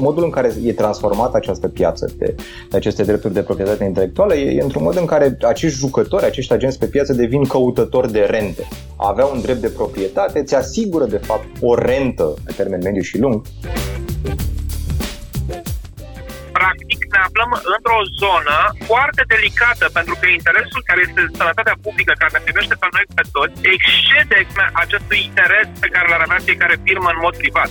modul în care e transformată această piață de, de aceste drepturi de proprietate intelectuală e, e într-un mod în care acești jucători, acești agenți pe piață devin căutători de rente. A avea un drept de proprietate ți asigură de fapt o rentă pe termen mediu și lung practic ne aflăm într-o zonă foarte delicată pentru că interesul care este sănătatea publică, care ne privește pe noi pe toți, excede acestui interes pe care l-ar avea fiecare firmă în mod privat.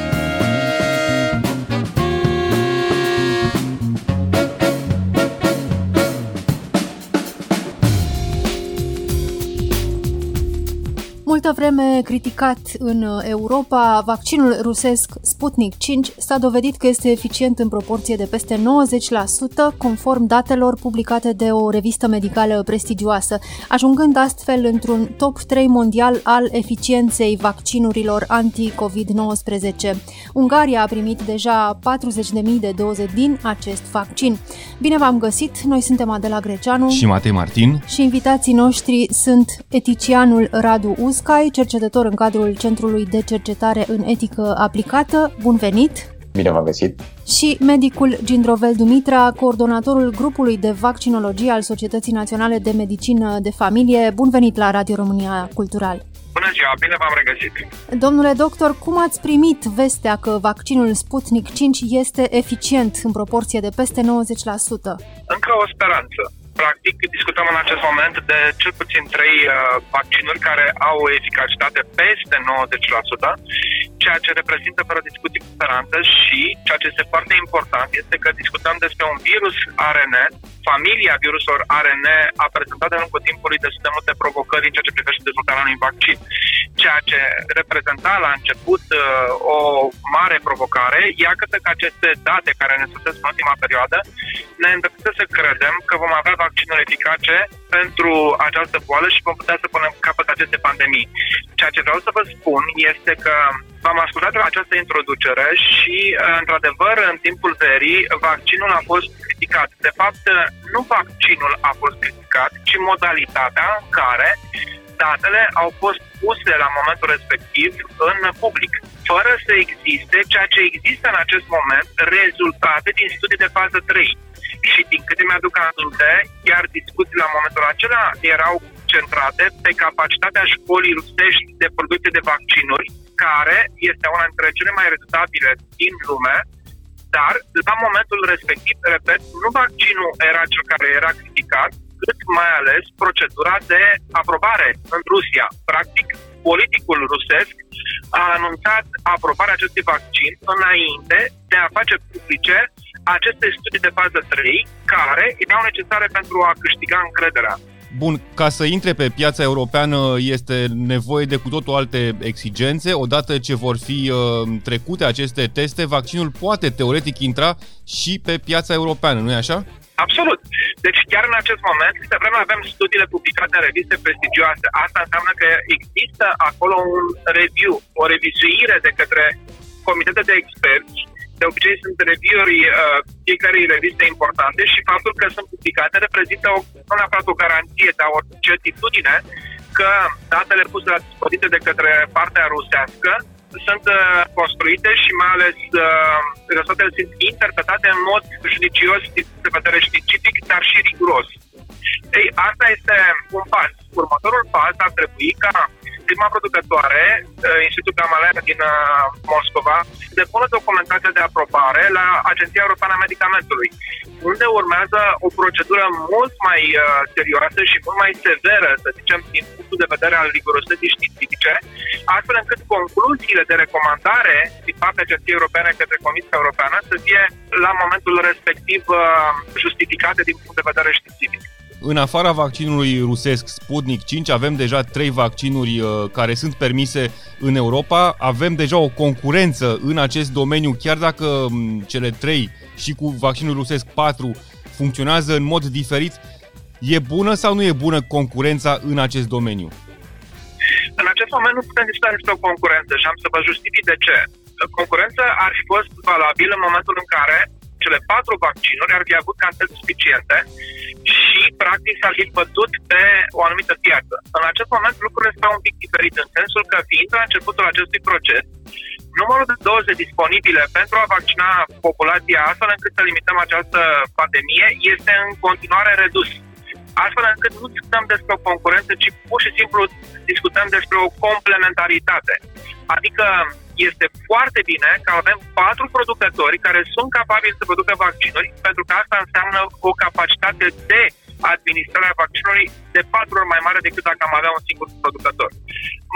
Multă vreme criticat în Europa, vaccinul rusesc Sputnik 5 s-a dovedit că este eficient în proporție de peste 90%, conform datelor publicate de o revistă medicală prestigioasă, ajungând astfel într-un top 3 mondial al eficienței vaccinurilor anti-COVID-19. Ungaria a primit deja 40.000 de doze din acest vaccin. Bine v-am găsit, noi suntem Adela Greceanu și Matei Martin și invitații noștri sunt eticianul Radu Usca, Cai, cercetător în cadrul Centrului de Cercetare în Etică Aplicată. Bun venit! Bine v-am găsit! Și medicul Gindrovel Dumitra, coordonatorul grupului de vaccinologie al Societății Naționale de Medicină de Familie. Bun venit la Radio România Cultural! Bună ziua, bine v-am regăsit! Domnule doctor, cum ați primit vestea că vaccinul Sputnik 5 este eficient în proporție de peste 90%? Încă o speranță. Practic, discutăm în acest moment de cel puțin trei uh, vaccinuri care au o eficacitate peste 90%, ceea ce reprezintă fără discuții speranță și ceea ce este foarte important este că discutăm despre un virus RN. Familia viruselor RN a prezentat de lungul timpului destul de multe provocări în ceea ce privește dezvoltarea unui vaccin, ceea ce reprezenta la început uh, o mare provocare. Iată că aceste date care ne sosesc în ultima perioadă ne îndreptă să credem că vom avea vaccinuri eficace pentru această boală și vom putea să punem capăt aceste pandemii. Ceea ce vreau să vă spun este că v-am ascultat această introducere și, într-adevăr, în timpul verii, vaccinul a fost criticat. De fapt, nu vaccinul a fost criticat, ci modalitatea în care datele au fost puse la momentul respectiv în public, fără să existe ceea ce există în acest moment, rezultate din studii de fază 3 și din câte mi-aduc aminte, chiar discuții la momentul acela erau centrate pe capacitatea școlii rusești de producție de vaccinuri, care este una dintre cele mai redutabile din lume, dar la momentul respectiv, repet, nu vaccinul era cel care era criticat, cât mai ales procedura de aprobare în Rusia. Practic, politicul rusesc a anunțat aprobarea acestui vaccin înainte de a face publice aceste studii de fază 3 care erau necesare pentru a câștiga încrederea. Bun, ca să intre pe piața europeană este nevoie de cu totul alte exigențe. Odată ce vor fi uh, trecute aceste teste, vaccinul poate teoretic intra și pe piața europeană, nu-i așa? Absolut. Deci chiar în acest moment, câte vreme avem studiile publicate în reviste prestigioase, asta înseamnă că există acolo un review, o revizuire de către comitete de experți de obicei sunt review-uri uh, fiecare reviste importante și faptul că sunt publicate reprezintă o, nu neapărat o garanție, dar o certitudine că datele puse la dispoziție de către partea rusească sunt uh, construite și mai ales uh, rezultatele sunt interpretate în mod judicios din de vedere științific, dar și riguros. Ei, asta este un pas. Următorul pas ar trebui ca firma producătoare, uh, Institutul Gamaleya din uh, Moscova, depună documentația de aprobare la Agenția Europeană a Medicamentului, unde urmează o procedură mult mai uh, serioasă și mult mai severă, să zicem, din punctul de vedere al rigurosității științifice, astfel încât concluziile de recomandare din partea Agenției Europene către Comisia Europeană să fie la momentul respectiv justificate din punct de vedere științific. În afara vaccinului rusesc Sputnik 5 avem deja trei vaccinuri uh, care sunt permise în Europa. Avem deja o concurență în acest domeniu, chiar dacă um, cele trei și cu vaccinul rusesc 4 funcționează în mod diferit. E bună sau nu e bună concurența în acest domeniu? În acest moment nu putem discuta despre o concurență și am să vă justific de ce. Concurența ar fi fost valabilă în momentul în care cele patru vaccinuri ar fi avut cantități suficiente și, practic, s-ar fi bătut pe o anumită piață. În acest moment, lucrurile stau un pic diferit, în sensul că, fiind la începutul acestui proces, numărul de doze disponibile pentru a vaccina populația astfel încât să limităm această pandemie este în continuare redus. Astfel încât nu discutăm despre o concurență, ci pur și simplu discutăm despre o complementaritate. Adică este foarte bine că avem patru producători care sunt capabili să producă vaccinuri, pentru că asta înseamnă o capacitate de administrarea vaccinului de patru ori mai mare decât dacă am avea un singur producător.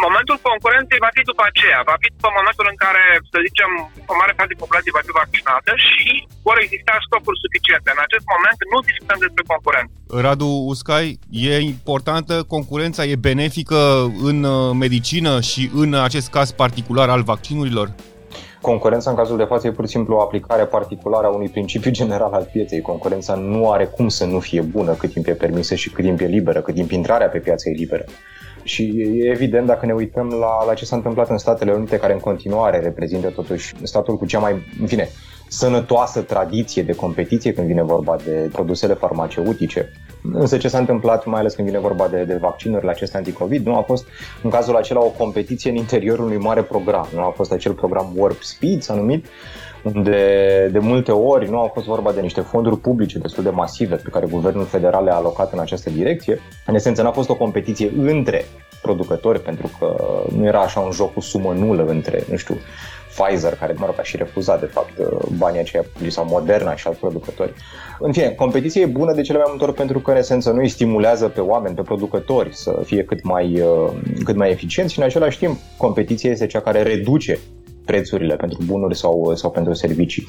Momentul concurenței va fi după aceea, va fi după momentul în care, să zicem, o mare parte din populație va fi vaccinată și vor exista stocuri suficiente. În acest moment nu discutăm despre concurență. Radu Uscai, e importantă concurența, e benefică în uh, medicină și în acest caz particular al vaccinurilor? Concurența în cazul de față e pur și simplu o aplicare particulară a unui principiu general al pieței. Concurența nu are cum să nu fie bună cât timp e permisă și cât timp e liberă, cât timp intrarea pe piață e liberă. Și e evident dacă ne uităm la, la ce s-a întâmplat în Statele Unite, care în continuare reprezintă totuși statul cu cea mai, în fine, sănătoasă tradiție de competiție când vine vorba de produsele farmaceutice. Însă ce s-a întâmplat, mai ales când vine vorba de, de vaccinurile acestea anticovid, nu a fost în cazul acela o competiție în interiorul unui mare program. Nu a fost acel program Warp Speed, s-a numit, unde de multe ori nu au fost vorba de niște fonduri publice destul de masive pe care guvernul federal le-a alocat în această direcție. În esență, n-a fost o competiție între producători, pentru că nu era așa un joc cu sumă nulă între, nu știu, Pfizer, care, mă rog, a și refuzat, de fapt, banii aceia sau Moderna și alți producători. În fine, competiția e bună de cele mai multe ori pentru că, în esență, nu îi stimulează pe oameni, pe producători să fie cât mai, cât mai eficienți și, în același timp, competiția este cea care reduce prețurile pentru bunuri sau, sau pentru servicii.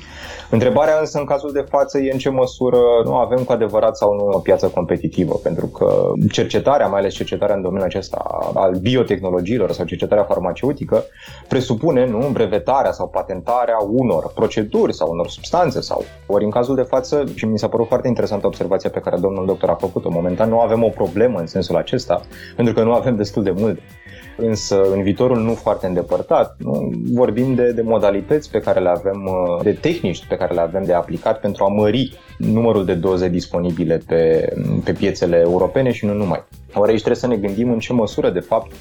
Întrebarea însă în cazul de față e în ce măsură nu avem cu adevărat sau nu o piață competitivă, pentru că cercetarea, mai ales cercetarea în domeniul acesta al biotehnologiilor sau cercetarea farmaceutică, presupune nu, brevetarea sau patentarea unor proceduri sau unor substanțe sau ori în cazul de față, și mi s-a părut foarte interesantă observația pe care domnul doctor a făcut-o, momentan nu avem o problemă în sensul acesta, pentru că nu avem destul de mult însă în viitorul nu foarte îndepărtat, nu? vorbim de, de modalități pe care le avem, uh, de tehnici pe care le avem de aplicat pentru a mări numărul de doze disponibile pe, pe piețele europene și nu numai. Ori aici trebuie să ne gândim în ce măsură, de fapt,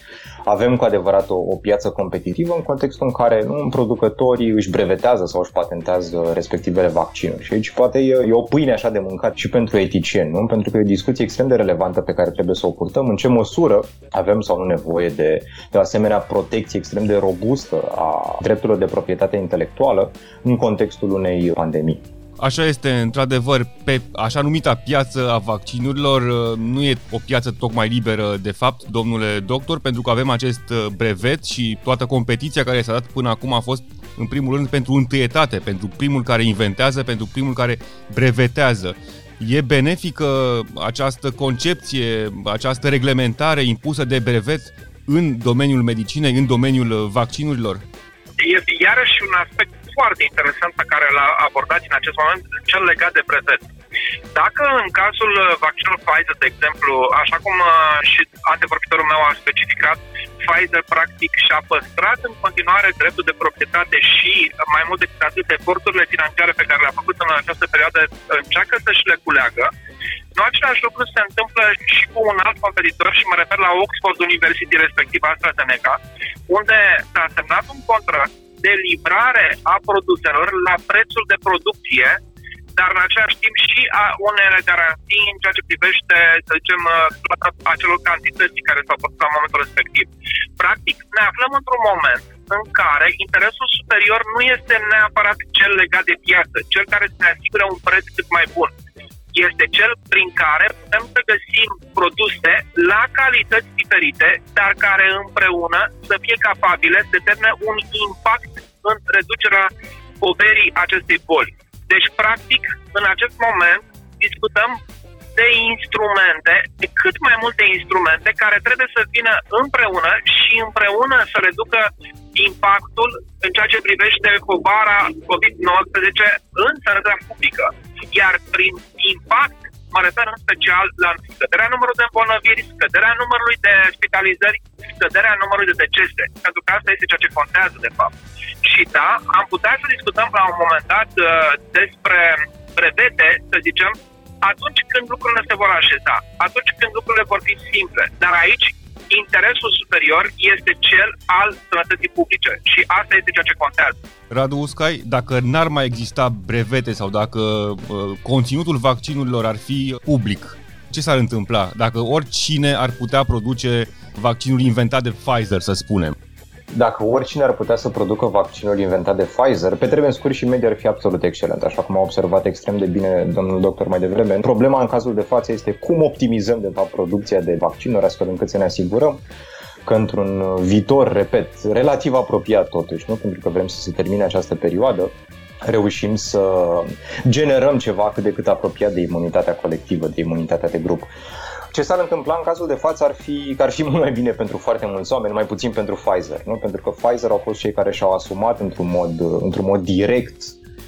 avem cu adevărat o, o piață competitivă în contextul în care nu, producătorii își brevetează sau își patentează respectivele vaccinuri. Și aici poate e, e o pâine așa de mâncat și pentru eticieni, nu? pentru că e o discuție extrem de relevantă pe care trebuie să o purtăm, în ce măsură avem sau nu nevoie de, de o asemenea protecție extrem de robustă a drepturilor de proprietate intelectuală în contextul unei pandemii. Așa este, într-adevăr, pe așa numita piață a vaccinurilor uh, nu e o piață tocmai liberă, de fapt, domnule doctor, pentru că avem acest uh, brevet și toată competiția care s-a dat până acum a fost, în primul rând, pentru întâietate, pentru primul care inventează, pentru primul care brevetează. E benefică această concepție, această reglementare impusă de brevet în domeniul medicinei, în domeniul uh, vaccinurilor? Este iarăși un aspect foarte interesant pe care l-a abordat în acest moment, cel legat de brevet. Dacă în cazul uh, vaccinului Pfizer, de exemplu, așa cum uh, și antevorbitorul meu a specificat, Pfizer practic și-a păstrat în continuare dreptul de proprietate și mai mult decât atât eforturile financiare pe care le-a făcut în această perioadă încearcă să-și le culeagă, nu același lucru se întâmplă și cu un alt competitor și mă refer la Oxford University, respectiv AstraZeneca, unde s-a semnat un contract de livrare a produselor la prețul de producție, dar în același timp și a unele garanții în ceea ce privește, să zicem, acelor cantități care s-au făcut la momentul respectiv. Practic, ne aflăm într-un moment în care interesul superior nu este neapărat cel legat de piață, cel care să ne asigure un preț cât mai bun este cel prin care putem să găsim produse la calități diferite, dar care împreună să fie capabile să determine un impact în reducerea poverii acestei boli. Deci, practic, în acest moment discutăm de instrumente, de cât mai multe instrumente care trebuie să vină împreună și împreună să reducă impactul în ceea ce privește povara COVID-19 în sănătatea publică. Iar prin impact mă refer în special la scăderea numărului de îmbolnăviri, scăderea numărului de spitalizări, scăderea numărului de decese, pentru că asta este ceea ce contează de fapt. Și da, am putea să discutăm la un moment dat uh, despre brevete, să zicem, atunci când lucrurile se vor așeza, atunci când lucrurile vor fi simple. Dar aici interesul superior este cel al sănătății publice și asta este ceea ce contează. Radu Uscai, dacă n-ar mai exista brevete sau dacă uh, conținutul vaccinurilor ar fi public, ce s-ar întâmpla dacă oricine ar putea produce vaccinul inventat de Pfizer, să spunem? Dacă oricine ar putea să producă vaccinul inventat de Pfizer, pe termen scurt și mediu ar fi absolut excelent, așa cum a observat extrem de bine domnul doctor mai devreme. Problema în cazul de față este cum optimizăm de fapt producția de vaccinuri astfel încât să ne asigurăm că într-un viitor, repet, relativ apropiat totuși, nu? pentru că vrem să se termine această perioadă, reușim să generăm ceva cât de cât apropiat de imunitatea colectivă, de imunitatea de grup. Ce s-ar întâmpla în cazul de față ar fi că ar fi mult mai bine pentru foarte mulți oameni, mai puțin pentru Pfizer, nu? pentru că Pfizer au fost cei care și-au asumat într-un mod, într-un mod direct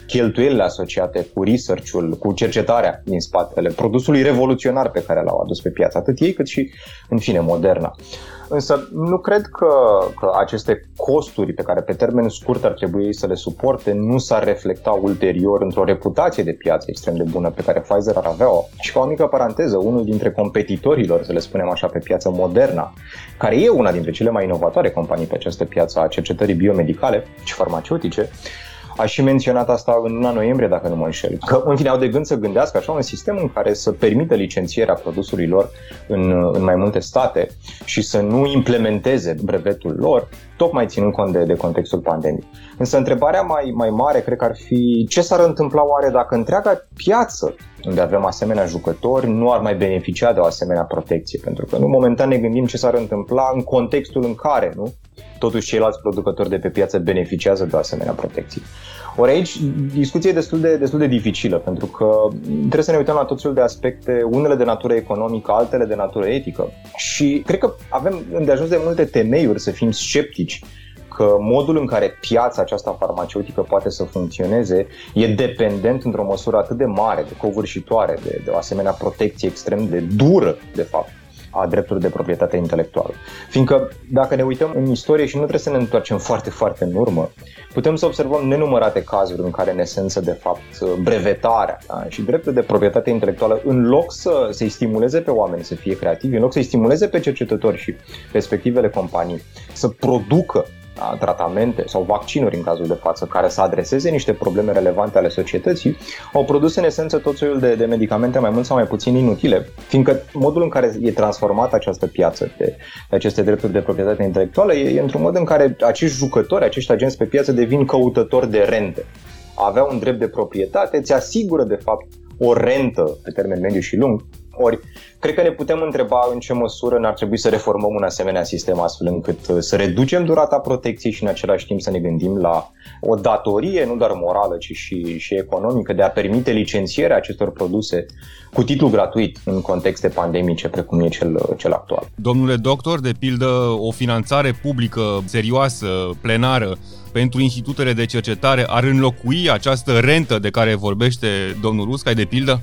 cheltuielile asociate cu research-ul, cu cercetarea din spatele produsului revoluționar pe care l-au adus pe piață, atât ei cât și, în fine, Moderna. Însă nu cred că, că aceste costuri pe care pe termen scurt ar trebui să le suporte nu s-ar reflecta ulterior într-o reputație de piață extrem de bună pe care Pfizer ar avea-o. Și ca o mică paranteză, unul dintre competitorilor, să le spunem așa, pe piața Moderna, care e una dintre cele mai inovatoare companii pe această piață a cercetării biomedicale și farmaceutice, a și menționat asta în luna noiembrie, dacă nu mă înșel. Că, în fine, au de gând să gândească așa un sistem în care să permită licențierea produsului lor în, în mai multe state și să nu implementeze brevetul lor, tocmai ținând cont de, de contextul pandemic. Însă întrebarea mai, mai mare cred că ar fi ce s-ar întâmpla oare dacă întreaga piață unde avem asemenea jucători nu ar mai beneficia de o asemenea protecție, pentru că nu momentan ne gândim ce s-ar întâmpla în contextul în care, nu? Totuși ceilalți producători de pe piață beneficiază de o asemenea protecție. Ori aici discuția e destul de, destul de dificilă, pentru că trebuie să ne uităm la tot felul de aspecte, unele de natură economică, altele de natură etică. Și cred că avem de ajuns de multe temeiuri să fim sceptici că modul în care piața aceasta farmaceutică poate să funcționeze e dependent într-o măsură atât de mare, de covârșitoare, de, de o asemenea protecție extrem de dură, de fapt, a drepturilor de proprietate intelectuală. Fiindcă dacă ne uităm în istorie și nu trebuie să ne întoarcem foarte, foarte în urmă, putem să observăm nenumărate cazuri în care, în esență, de fapt, brevetarea da? și dreptul de proprietate intelectuală, în loc să se stimuleze pe oameni să fie creativi, în loc să-i stimuleze pe cercetători și respectivele companii să producă da, tratamente sau vaccinuri în cazul de față care să adreseze niște probleme relevante ale societății, au produs în esență tot soiul de, de medicamente mai mult sau mai puțin inutile, fiindcă modul în care e transformată această piață de, de aceste drepturi de proprietate intelectuală e, e într-un mod în care acești jucători, acești agenți pe piață devin căutători de rente. Avea un drept de proprietate ți asigură de fapt o rentă pe termen mediu și lung ori, cred că ne putem întreba în ce măsură n-ar trebui să reformăm un asemenea sistem astfel încât uh, să reducem durata protecției și în același timp să ne gândim la o datorie, nu doar morală, ci și, și economică, de a permite licențierea acestor produse cu titlu gratuit în contexte pandemice precum e cel, uh, cel actual. Domnule doctor, de pildă, o finanțare publică serioasă, plenară, pentru institutele de cercetare ar înlocui această rentă de care vorbește domnul Ruscai, de pildă?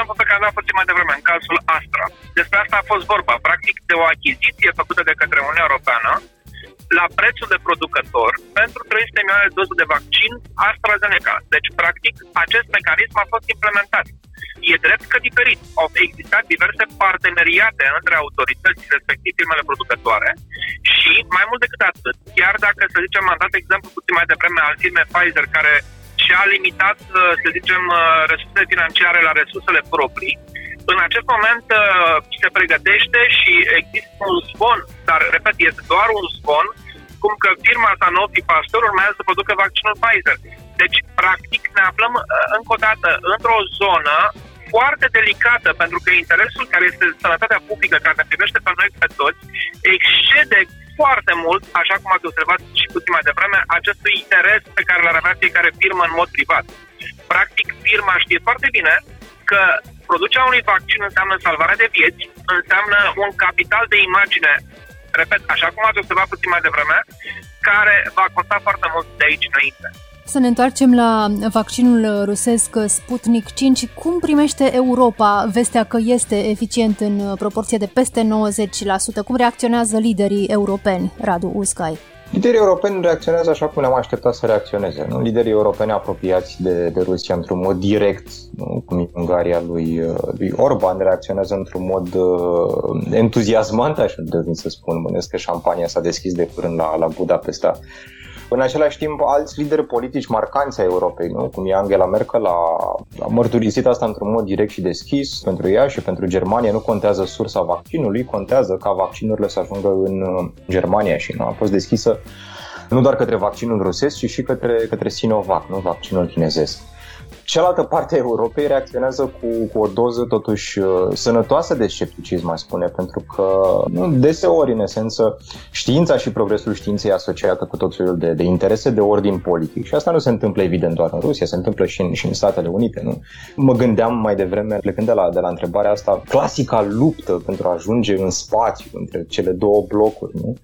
S-a întâmplat în exemplu pe care l-am făcut mai devreme, în cazul Astra. Despre asta a fost vorba, practic de o achiziție făcută de către Uniunea Europeană la prețul de producător pentru 300 milioane de doze de vaccin AstraZeneca. Deci, practic, acest mecanism a fost implementat. E drept că diferit. Au existat diverse parteneriate între autorități, respectiv firmele producătoare și, mai mult decât atât, chiar dacă, să zicem, am dat exemplu puțin mai devreme al firmei Pfizer, care și a limitat, uh, să zicem, uh, resursele financiare la resursele proprii. În acest moment uh, se pregătește și există un zvon, dar, repet, este doar un zvon, cum că firma Sanofi Pasteur urmează să producă vaccinul Pfizer. Deci, practic, ne aflăm încă o dată într-o zonă foarte delicată, pentru că interesul care este sănătatea publică, care ne privește pe noi pe toți, excede foarte mult, așa cum ați observat și puțin mai devreme, acestui interes pe care l-ar avea fiecare firmă în mod privat. Practic, firma știe foarte bine că producerea unui vaccin înseamnă salvarea de vieți, înseamnă un capital de imagine, repet, așa cum ați observat puțin mai devreme, care va conta foarte mult de aici înainte. Să ne întoarcem la vaccinul rusesc Sputnik 5. Cum primește Europa vestea că este eficient în proporție de peste 90%? Cum reacționează liderii europeni, Radu Uscai? Liderii europeni reacționează așa cum ne-am așteptat să reacționeze. Nu? Liderii europeni apropiați de, de Rusia într-un mod direct, nu? cum e Ungaria lui, lui Orban, reacționează într-un mod uh, entuziasmant, așa de să spun. Mănesc că șampania s-a deschis de curând la, la Budapesta. În același timp, alți lideri politici marcanți ai Europei, nu? cum e Angela Merkel, a, a mărturisit asta într-un mod direct și deschis pentru ea și pentru Germania. Nu contează sursa vaccinului, contează ca vaccinurile să ajungă în Germania și nu a fost deschisă nu doar către vaccinul rusesc, ci și către, către Sinovac, nu vaccinul chinezesc. Cealaltă parte a Europei reacționează cu, cu o doză totuși uh, sănătoasă de scepticism, mai spune, pentru că nu, deseori, în esență, știința și progresul științei asociată cu tot felul de, de interese de ordin politic. Și asta nu se întâmplă evident doar în Rusia, se întâmplă și în, și în Statele Unite. Nu? Mă gândeam mai devreme, plecând de la, de la întrebarea asta, clasica luptă pentru a ajunge în spațiu între cele două blocuri. Nu?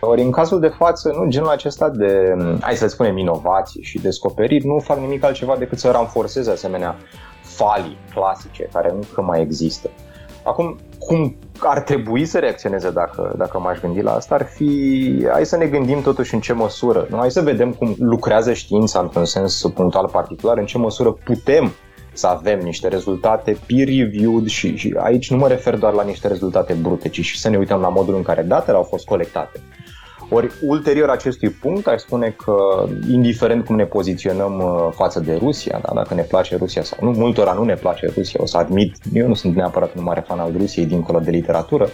Ori în cazul de față, nu, genul acesta de, hai să spunem, inovații și descoperiri nu fac nimic altceva decât să ranforceze asemenea falii clasice care încă mai există. Acum, cum ar trebui să reacționeze dacă, dacă m-aș gândi la asta, ar fi, hai să ne gândim totuși în ce măsură, nu? hai să vedem cum lucrează știința într-un sens punctual particular, în ce măsură putem să avem niște rezultate peer-reviewed și, și aici nu mă refer doar la niște rezultate brute, ci și să ne uităm la modul în care datele au fost colectate. Ori ulterior acestui punct aș spune că indiferent cum ne poziționăm uh, față de Rusia, da, dacă ne place Rusia sau nu, multora nu ne place Rusia, o să admit, eu nu sunt neapărat un mare fan al Rusiei dincolo de literatură,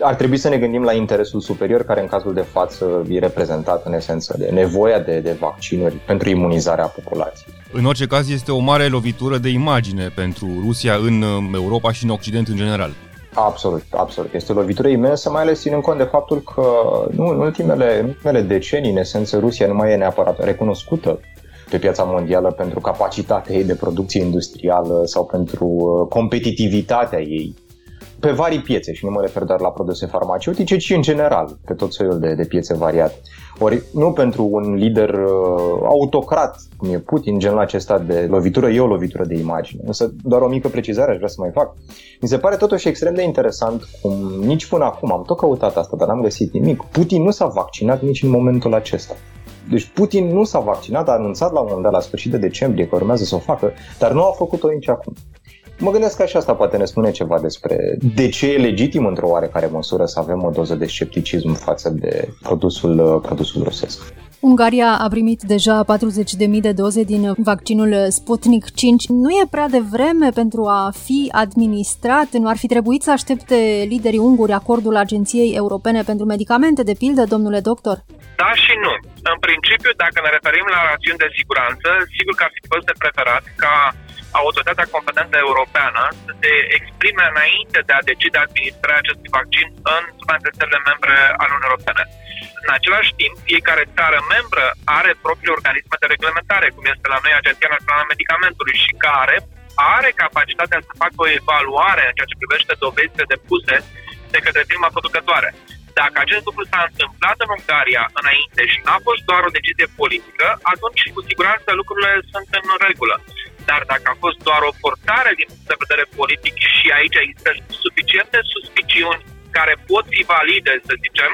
ar trebui să ne gândim la interesul superior, care în cazul de față e reprezentat în esență de nevoia de, de vaccinuri pentru imunizarea populației. În orice caz, este o mare lovitură de imagine pentru Rusia în uh, Europa și în Occident în general. Absolut, absolut. Este o lovitură imensă, mai ales ținând cont de faptul că nu, în, ultimele, în ultimele decenii, în esență, Rusia nu mai e neapărat recunoscută pe piața mondială pentru capacitatea ei de producție industrială sau pentru uh, competitivitatea ei pe vari piețe și nu mă refer doar la produse farmaceutice, ci în general pe tot soiul de, de piețe variate. Ori nu pentru un lider uh, autocrat, cum e Putin, genul acesta de lovitură, e o lovitură de imagine. Însă doar o mică precizare aș vrea să mai fac. Mi se pare totuși extrem de interesant cum nici până acum, am tot căutat asta, dar n-am găsit nimic. Putin nu s-a vaccinat nici în momentul acesta. Deci Putin nu s-a vaccinat, a anunțat la un moment dat, la sfârșit de decembrie, că urmează să o facă, dar nu a făcut-o nici acum. Mă gândesc că și asta poate ne spune ceva despre de ce e legitim într-o oarecare măsură să avem o doză de scepticism față de produsul, produsul rusesc. Ungaria a primit deja 40.000 de doze din vaccinul Sputnik 5. Nu e prea devreme pentru a fi administrat? Nu ar fi trebuit să aștepte liderii unguri acordul Agenției Europene pentru Medicamente, de pildă, domnule doctor? Da și nu. În principiu, dacă ne referim la rațiuni de siguranță, sigur că ar fi fost de preferat ca autoritatea competentă europeană să se exprime înainte de a decide administrarea acestui vaccin în una dintre țările membre ale Uniunii Europene. În același timp, fiecare țară membră are propriile organisme de reglementare, cum este la noi Agenția Națională a Medicamentului și care are capacitatea să facă o evaluare în ceea ce privește dovezile depuse de către firma producătoare. Dacă acest lucru s-a întâmplat în Ungaria înainte și n-a fost doar o decizie politică, atunci cu siguranță lucrurile sunt în regulă. Dar dacă a fost doar o forțare din punct de vedere politic și aici există suficiente suspiciuni care pot fi valide, să zicem,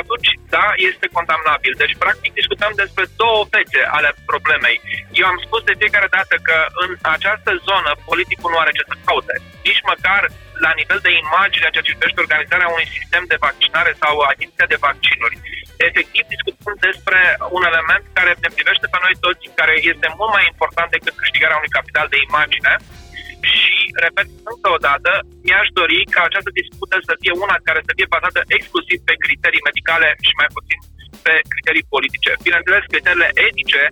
atunci, da, este condamnabil. Deci, practic, discutăm despre două fețe ale problemei. Eu am spus de fiecare dată că în această zonă politicul nu are ce să caute. Nici măcar la nivel de imagine, ceea ce privește organizarea unui sistem de vaccinare sau achiziția de vaccinuri. Efectiv, discutăm despre un element care ne privește pe noi toți, care este mult mai important decât câștigarea unui capital de imagine și, repet încă o dată, mi-aș dori ca această discută să fie una care să fie bazată exclusiv pe criterii medicale și mai puțin pe criterii politice. Bineînțeles, criteriile etice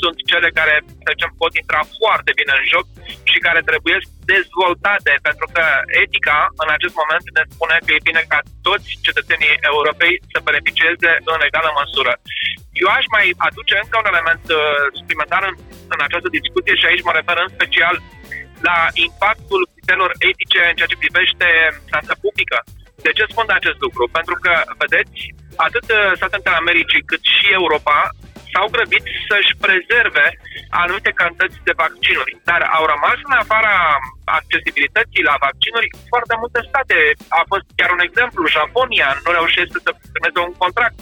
sunt cele care, să zicem, pot intra foarte bine în joc și care trebuie dezvoltate, pentru că etica, în acest moment, ne spune că e bine ca toți cetățenii europei să beneficieze în egală măsură. Eu aș mai aduce încă un element uh, suplimentar în, în această discuție și aici mă refer în special la impactul criteriilor etice în ceea ce privește sănătatea publică. De ce spun acest lucru? Pentru că, vedeți, atât uh, Statele Unite Americii cât și Europa s-au grăbit să-și prezerve anumite cantități de vaccinuri, dar au rămas în afara accesibilității la vaccinuri foarte multe state. A fost chiar un exemplu, Japonia nu reușește să semneze un contract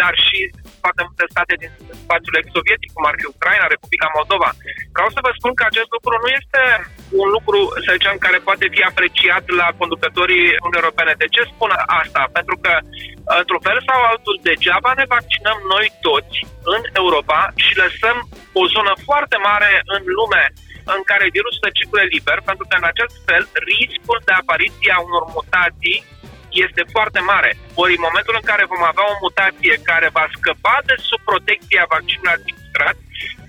dar și foarte multe state din spațiul ex-sovietic, cum ar fi Ucraina, Republica Moldova. Vreau să vă spun că acest lucru nu este un lucru, să zicem, care poate fi apreciat la conducătorii Uniunii Europene. De ce spun asta? Pentru că, într-un fel sau altul, degeaba ne vaccinăm noi toți în Europa și lăsăm o zonă foarte mare în lume în care virusul se circule liber, pentru că în acest fel riscul de apariție a unor mutații este foarte mare. Ori în momentul în care vom avea o mutație care va scăpa de sub protecția vaccinului administrat,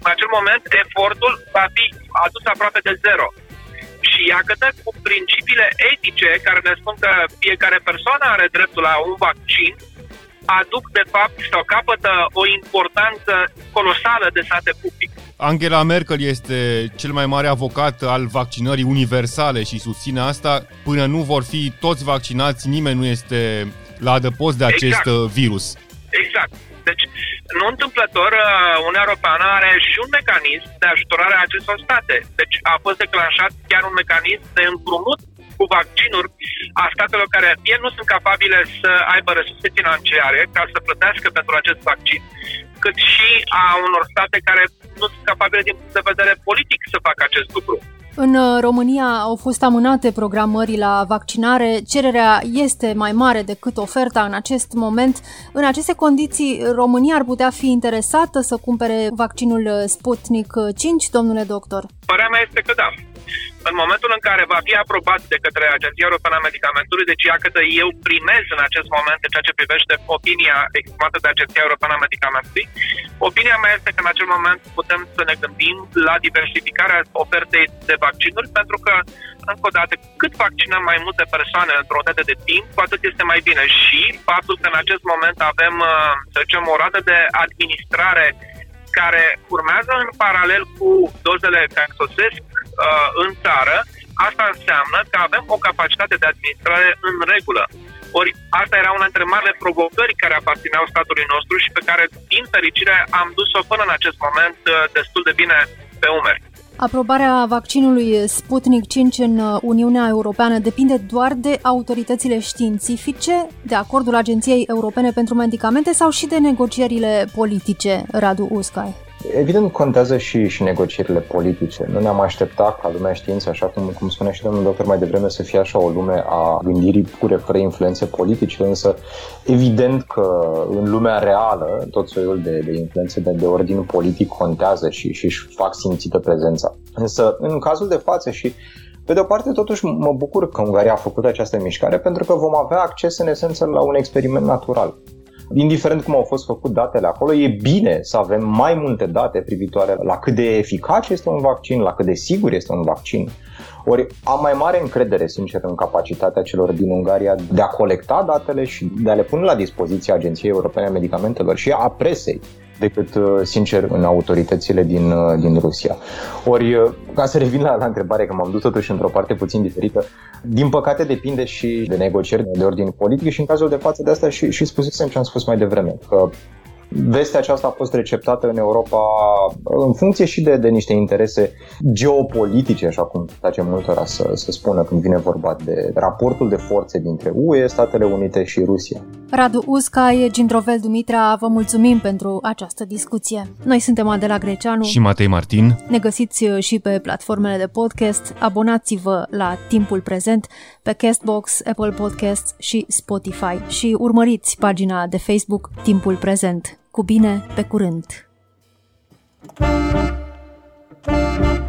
în acel moment efortul va fi adus aproape de zero. Și iată cu principiile etice care ne spun că fiecare persoană are dreptul la un vaccin, aduc de fapt sau capătă o importanță colosală de sate public. Angela Merkel este cel mai mare avocat al vaccinării universale și susține asta. Până nu vor fi toți vaccinați, nimeni nu este la adăpost de acest exact. Uh, virus. Exact. Deci, nu întâmplător, uh, Uniunea Europeană are și un mecanism de ajutorare a acestor state. Deci a fost declanșat chiar un mecanism de împrumut cu vaccinuri a statelor care fie nu sunt capabile să aibă resurse financiare ca să plătească pentru acest vaccin, cât și a unor state care nu sunt capabile din punct de vedere politic să facă acest lucru. În uh, România au fost amânate programării la vaccinare. Cererea este mai mare decât oferta în acest moment. În aceste condiții, România ar putea fi interesată să cumpere vaccinul Sputnik 5, domnule doctor? Părerea mea este că da. În momentul în care va fi aprobat de către Agenția Europeană a Medicamentului, deci iată eu primez în acest moment în ceea ce privește opinia exprimată de Agenția Europeană a Medicamentului, opinia mea este că în acel moment putem să ne gândim la diversificarea ofertei de vaccinuri, pentru că, încă o dată, cât vaccinăm mai multe persoane într-o dată de timp, cu atât este mai bine. Și faptul că în acest moment avem, uh, să zicem, o rată de administrare care urmează în paralel cu dozele care sosesc uh, în țară, asta înseamnă că avem o capacitate de administrare în regulă. Ori asta era una dintre marile provocări care aparțineau statului nostru și pe care, din fericire, am dus-o până în acest moment uh, destul de bine pe umeri. Aprobarea vaccinului Sputnik 5 în uh, Uniunea Europeană depinde doar de autoritățile științifice, de acordul Agenției Europene pentru Medicamente sau și de negocierile politice, Radu Uscai. Evident, contează și, și negocierile politice. Nu ne-am așteptat ca lumea științei, așa cum, cum spunea și domnul doctor mai devreme, să fie așa o lume a gândirii pure, fără influențe politice, însă evident că în lumea reală tot soiul de, de influențe de, de ordin politic contează și, și își fac simțită prezența. Însă, în cazul de față și pe de o parte, totuși mă bucur că Ungaria a făcut această mișcare pentru că vom avea acces în esență la un experiment natural indiferent cum au fost făcut datele acolo, e bine să avem mai multe date privitoare la cât de eficace este un vaccin, la cât de sigur este un vaccin. Ori am mai mare încredere, sincer, în capacitatea celor din Ungaria de a colecta datele și de a le pune la dispoziția Agenției Europene a Medicamentelor și a presei decât, uh, sincer, în autoritățile din, uh, din Rusia. Ori, uh, ca să revin la, la întrebare, că m-am dus totuși într-o parte puțin diferită, din păcate depinde și de negocieri de ordin politic și în cazul de față de asta și, și spusesem ce am spus mai devreme, că vestea aceasta a fost receptată în Europa în funcție și de, de niște interese geopolitice, așa cum face multora să, să spună când vine vorba de raportul de forțe dintre UE, Statele Unite și Rusia. Radu Uscai, Gindrovel Dumitra, vă mulțumim pentru această discuție. Noi suntem Adela Greceanu și Matei Martin. Ne găsiți și pe platformele de podcast. Abonați-vă la Timpul Prezent pe Castbox, Apple Podcasts și Spotify și urmăriți pagina de Facebook Timpul Prezent. Cu bine, pe curând! thank you